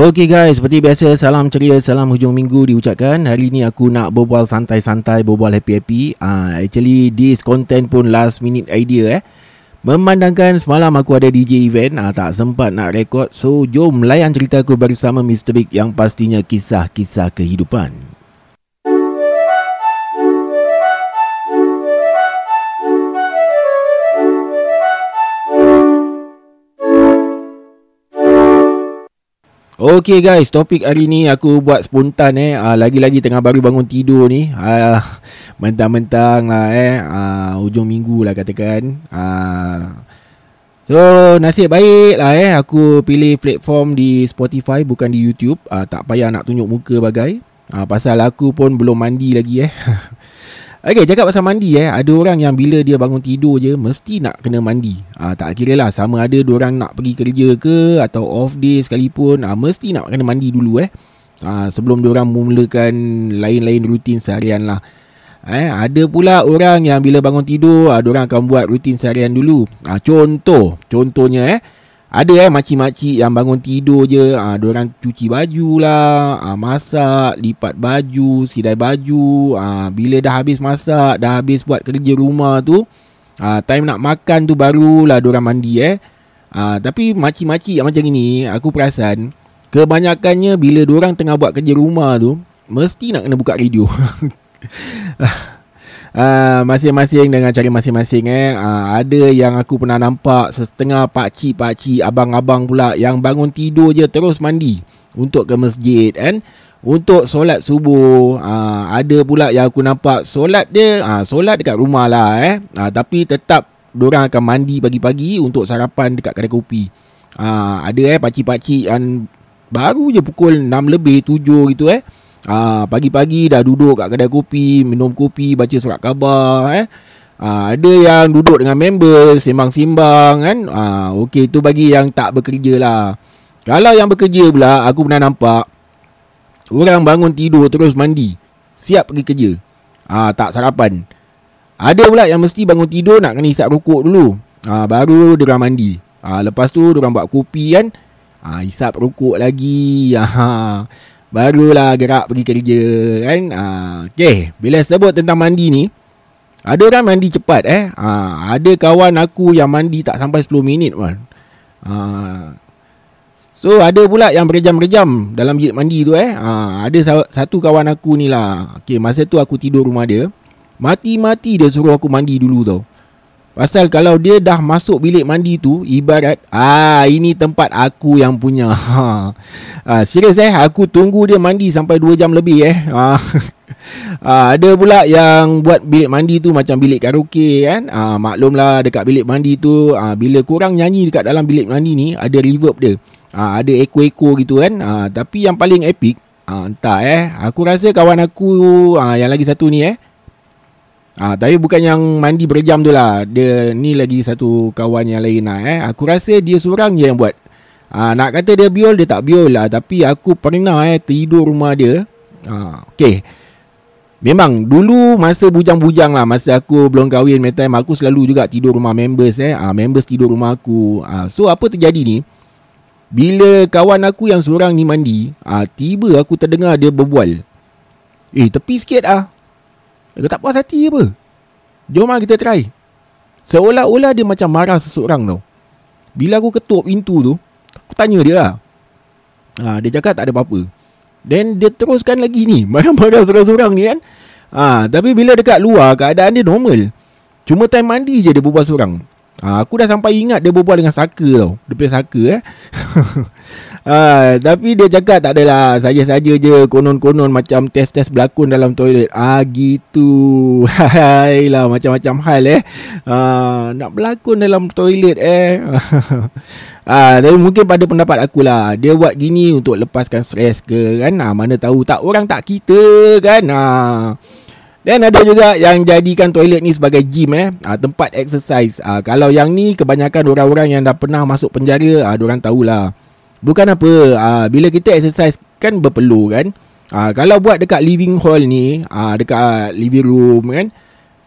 Okey guys, seperti biasa salam ceria, salam hujung minggu diucapkan. Hari ni aku nak berbual santai-santai, berbual happy-happy. Ah, uh, actually this content pun last minute idea eh. Memandangkan semalam aku ada DJ event, uh, tak sempat nak rekod. So jom layan cerita aku bersama Mr. Big yang pastinya kisah-kisah kehidupan. Okay guys, topik hari ni aku buat spontan eh. Uh, lagi-lagi tengah baru bangun tidur ni. Uh, mentang-mentang lah eh. Uh, ujung minggu lah katakan. Uh, so, nasib baik lah eh. Aku pilih platform di Spotify bukan di YouTube. Uh, tak payah nak tunjuk muka bagai. Uh, pasal aku pun belum mandi lagi eh. Okay, cakap pasal mandi eh. Ada orang yang bila dia bangun tidur je, mesti nak kena mandi. Ah, tak kira lah, sama ada orang nak pergi kerja ke, atau off day sekalipun, ah, mesti nak kena mandi dulu eh. Ah, sebelum orang memulakan lain-lain rutin seharian lah. Eh, ada pula orang yang bila bangun tidur, ah, orang akan buat rutin seharian dulu. Ah, contoh, contohnya eh. Ada eh makcik-makcik yang bangun tidur je ha, orang cuci baju lah, ah, masak, lipat baju, sidai baju, ah bila dah habis masak, dah habis buat kerja rumah tu, ah time nak makan tu barulah orang mandi eh. Ah tapi makcik-makcik yang macam ini aku perasan kebanyakannya bila orang tengah buat kerja rumah tu mesti nak kena buka radio. uh, masing-masing dengan cara masing-masing eh. Uh, ada yang aku pernah nampak setengah pak cik pak cik abang-abang pula yang bangun tidur je terus mandi untuk ke masjid kan. Untuk solat subuh uh, Ada pula yang aku nampak Solat dia uh, Solat dekat rumah lah eh uh, Tapi tetap Diorang akan mandi pagi-pagi Untuk sarapan dekat kedai kopi uh, Ada eh pakcik-pakcik yang Baru je pukul 6 lebih 7 gitu eh Ah pagi-pagi dah duduk kat kedai kopi, minum kopi, baca surat khabar eh. Ah ada yang duduk dengan member sembang-sembang kan. Ah okey tu bagi yang tak bekerja lah. Kalau yang bekerja pula aku pernah nampak orang bangun tidur terus mandi, siap pergi kerja. Ah tak sarapan. Ada pula yang mesti bangun tidur nak kena isap rokok dulu. Ah baru dia mandi. Ah lepas tu dia buat kopi kan. Ah isap rokok lagi. Ah Barulah gerak pergi kerja kan? Ha, Okay Bila sebut tentang mandi ni Ada orang mandi cepat eh? Ha, Ada kawan aku yang mandi tak sampai 10 minit pun ha, So ada pula yang berjam-berjam dalam bilik mandi tu eh? Ha, Ada satu kawan aku ni lah. Okay masa tu aku tidur rumah dia. Mati-mati dia suruh aku mandi dulu tau Pasal kalau dia dah masuk bilik mandi tu Ibarat Ah ini tempat aku yang punya. Ha. ah, Serius eh? Aku tunggu dia mandi sampai 2 jam lebih eh? Ah. ah, Ada pula yang buat bilik mandi tu Macam bilik karaoke kan? Ah, Maklumlah dekat bilik mandi tu ah, Bila kurang nyanyi dekat dalam bilik mandi ni Ada reverb dia. Ah, Ada echo-echo gitu kan? Ah, Tapi yang paling epic ah, Entah eh? Aku rasa kawan aku ah, Yang lagi satu ni eh Ah, tapi bukan yang mandi berjam tu lah. Dia ni lagi satu kawan yang lain lah eh. Aku rasa dia seorang je yang buat. Ah, nak kata dia biol, dia tak biol lah. Tapi aku pernah eh tidur rumah dia. Ah, okay. Memang dulu masa bujang-bujang lah. Masa aku belum kahwin, time aku selalu juga tidur rumah members eh. Ah, members tidur rumah aku. Ah, so apa terjadi ni? Bila kawan aku yang seorang ni mandi, ah, tiba aku terdengar dia berbual. Eh, tepi sikit ah. Dia tak puas hati apa? Jom lah kita try. Seolah-olah dia macam marah seseorang tau. Bila aku ketuk pintu tu Aku tanya dia lah. Ha, Dia cakap tak ada apa-apa. Then dia teruskan lagi ni Marah-marah seorang-seorang ni kan. Ha, Tapi bila dekat luar Keadaan dia normal. Cuma time mandi je dia berbual seorang. Ha, Aku dah sampai ingat dia berbual dengan Saka tau. Dia punya Saka eh Ha, tapi dia cakap tak adalah Saja-saja je konon-konon macam test-test berlakon dalam toilet. Ah gitu. Hai lah macam-macam hal eh. Ha, Nak berlakon dalam toilet eh. Ha, Tapi mungkin pada pendapat aku lah Dia buat gini untuk lepaskan stres ke kan? Ha, Mana tahu tak orang tak kita kan? Ha. Dan ada juga yang jadikan toilet ni sebagai gym eh. Ha, Tempat exercise. Ha, Kalau yang ni kebanyakan orang-orang yang dah pernah masuk penjara ha, Diorang tahulah. Bukan apa uh, Bila kita exercise Kan berpeluh kan? Uh, Kalau buat dekat living hall ni uh, Dekat living room kan?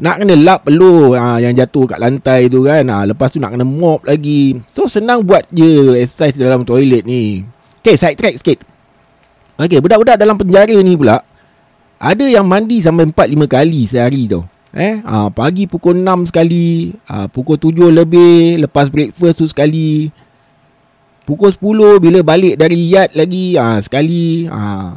Nak kena lap peluh uh, Yang jatuh kat lantai tu kan? Uh, Lepas tu nak kena mop lagi. So senang buat je Exercise dalam toilet ni. Okay, side track sikit. Okay, budak-budak dalam penjara ni pula, ada yang mandi sampai 4-5 kali sehari tu. Eh, ha, pagi pukul 6 sekali, ha, pukul 7 lebih, lepas breakfast tu sekali. Pukul 10 bila balik dari yard lagi, ha, sekali. Ha.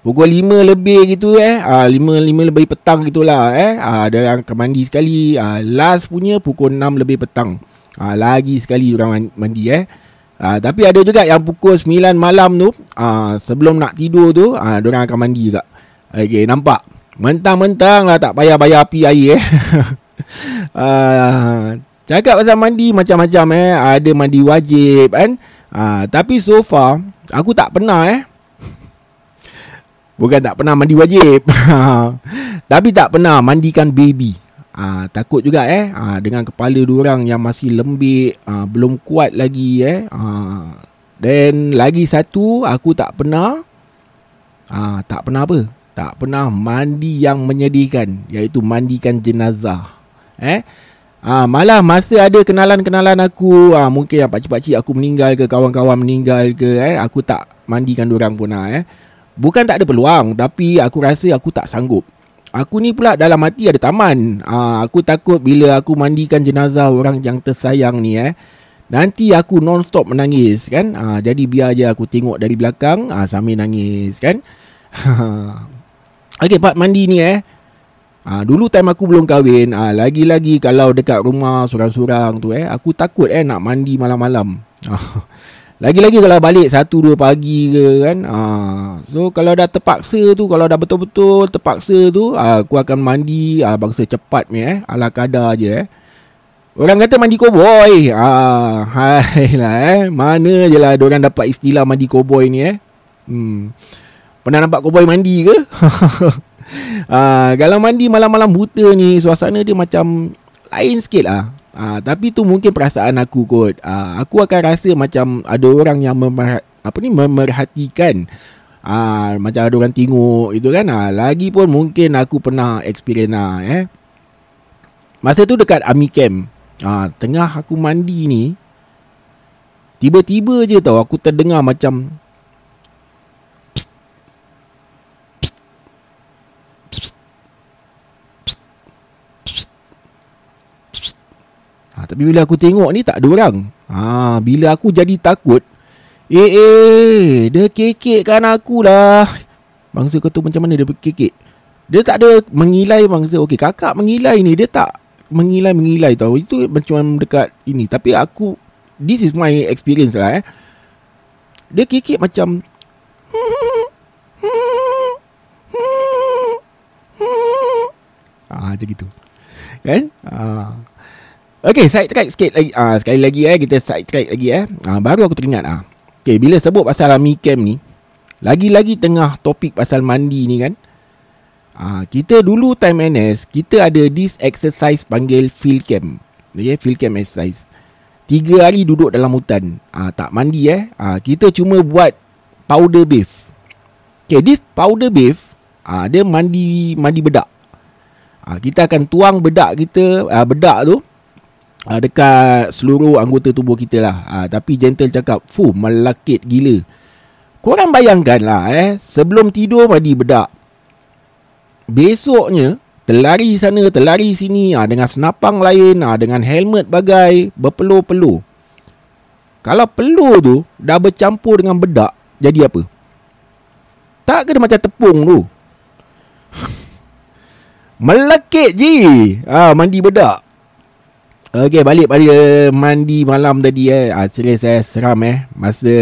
Pukul 5 lebih gitu eh, ha, 5, 5 lebih petang gitulah eh. Ha, ada yang akan mandi sekali. Ha, last punya pukul 6 lebih petang. Ha, lagi sekali orang mandi eh. Ha, tapi ada juga yang pukul 9 malam tu, ha, sebelum nak tidur tu, ha, orang akan mandi juga. Okay, nampak? Mentang-mentang lah tak payah bayar api air eh. uh, cakap pasal mandi macam-macam eh. Ada mandi wajib kan. Uh, tapi so far aku tak pernah eh. Bukan tak pernah mandi wajib. tapi tak pernah mandikan baby. Uh, takut juga eh uh, dengan kepala orang yang masih lembik, uh, belum kuat lagi eh. Uh, lagi satu aku tak pernah uh, tak pernah apa? Tak pernah mandi yang menyedihkan iaitu mandikan jenazah. Eh? Ah, malah masa ada kenalan-kenalan aku ah, Mungkin yang pakcik-pakcik aku meninggal ke Kawan-kawan meninggal ke eh, Aku tak mandikan orang pun lah, eh. Bukan tak ada peluang Tapi aku rasa aku tak sanggup. Aku ni pula dalam hati ada taman. Ah, Aku takut bila aku mandikan jenazah orang yang tersayang ni eh. Nanti aku non-stop menangis kan? Ah, Jadi biar je aku tengok dari belakang ah, Sambil nangis kan Okey, part mandi ni eh. Ha, dulu time aku belum kahwin, ha, lagi-lagi kalau dekat rumah sorang-sorang tu eh, aku takut eh nak mandi malam-malam. Ha, lagi-lagi kalau balik 1 2 pagi ke kan. Ha, so kalau dah terpaksa tu, kalau dah betul-betul terpaksa tu, ha, aku akan mandi ha, bangsa cepat ni eh, ala kadar je eh. Orang kata mandi koboi. Ah, hai lah eh. Mana je lah orang dapat istilah mandi koboi ni eh. Hmm. Pernah nampak cowboy mandi ke? uh, kalau mandi malam-malam buta ni Suasana dia macam Lain sikit lah. Uh, Tapi tu mungkin perasaan aku kot. Uh, Aku akan rasa macam Ada orang yang memer- apa ni memerhatikan. Uh, Macam ada orang tengok itu kan. Uh, Lagi pun mungkin aku pernah experience lah eh. Masa tu dekat Army Camp. Uh, Tengah aku mandi ni Tiba-tiba je tau Aku terdengar macam Ha, tapi bila aku tengok ni tak ada orang. Ha, bila aku jadi takut, eh eh, dia kekekkan aku lah. Bangsa kau tu macam mana dia kekek? Dia tak ada mengilai bangsa. Okey, kakak mengilai ni dia tak mengilai-mengilai tau. Itu macam dekat ini. Tapi aku, this is my experience lah eh. Dia kekek macam... Ah, macam gitu. Kan? Ah. Okay, side track sikit lagi. Ah, sekali lagi eh, kita side track lagi eh. Ah, baru aku teringat ah. Okay, bila sebut pasal Army Camp ni, lagi-lagi tengah topik pasal mandi ni kan. Ah, kita dulu time NS, kita ada this exercise panggil field camp. Okay, field camp exercise. Tiga hari duduk dalam hutan. Ah, tak mandi eh. Ah, kita cuma buat powder bath. Okay, this powder bath, ah, dia mandi mandi bedak. Ah, kita akan tuang bedak kita, ah, bedak tu, uh, dekat seluruh anggota tubuh kita lah. Uh, tapi gentle cakap, fu melakit gila. Korang bayangkan lah eh, sebelum tidur mandi bedak. Besoknya, terlari sana, terlari sini uh, dengan senapang lain, uh, dengan helmet bagai, berpeluh-peluh. Kalau peluh tu dah bercampur dengan bedak, jadi apa? Tak kena macam tepung tu. Melekit je. Ah, mandi bedak. Okey, balik pada mandi malam tadi eh. Ah, serius eh, seram eh. Masa...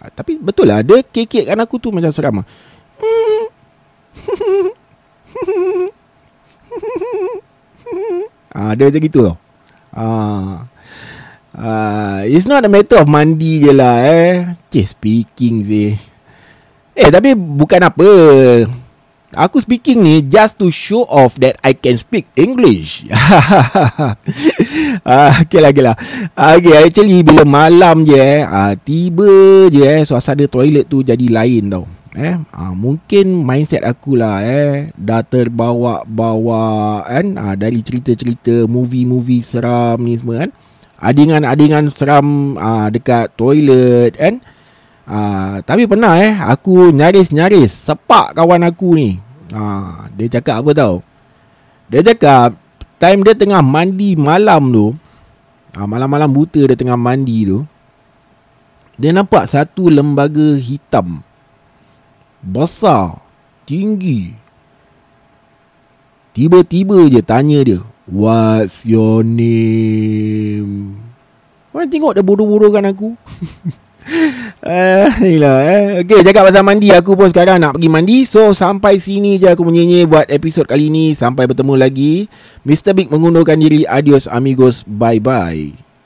Ah, tapi betul lah, dia kekekkan aku tu macam seram lah. ah, dia macam gitu tau. Ah. Ah, it's not a matter of mandi je lah eh. Okay, speaking sih. Eh, tapi bukan apa. Aku speaking ni just to show off that I can speak English. ah, okay lah, okay lah. Okay, actually bila malam je eh, ah, tiba je eh, suasana toilet tu jadi lain tau. Eh, ah, mungkin mindset aku lah eh, dah terbawa-bawa kan, ah, dari cerita-cerita movie-movie seram ni semua kan. Adingan-adingan seram ah, dekat toilet kan. Uh, tapi pernah eh Aku nyaris-nyaris Sepak kawan aku ni. Uh, Dia cakap apa tau? Dia cakap Time dia tengah mandi malam tu uh, Malam-malam buta dia tengah mandi tu Dia nampak satu lembaga hitam. Besar Tinggi. Tiba-tiba je tanya dia What's your name? Kau tengok dia bodoh-bodohkan aku Uh, eh. Okay cakap pasal mandi Aku pun sekarang nak pergi mandi. So sampai sini je aku menyanyi Buat episod kali ni. Sampai bertemu lagi. Mr. Big mengundurkan diri. Adios amigos. Bye bye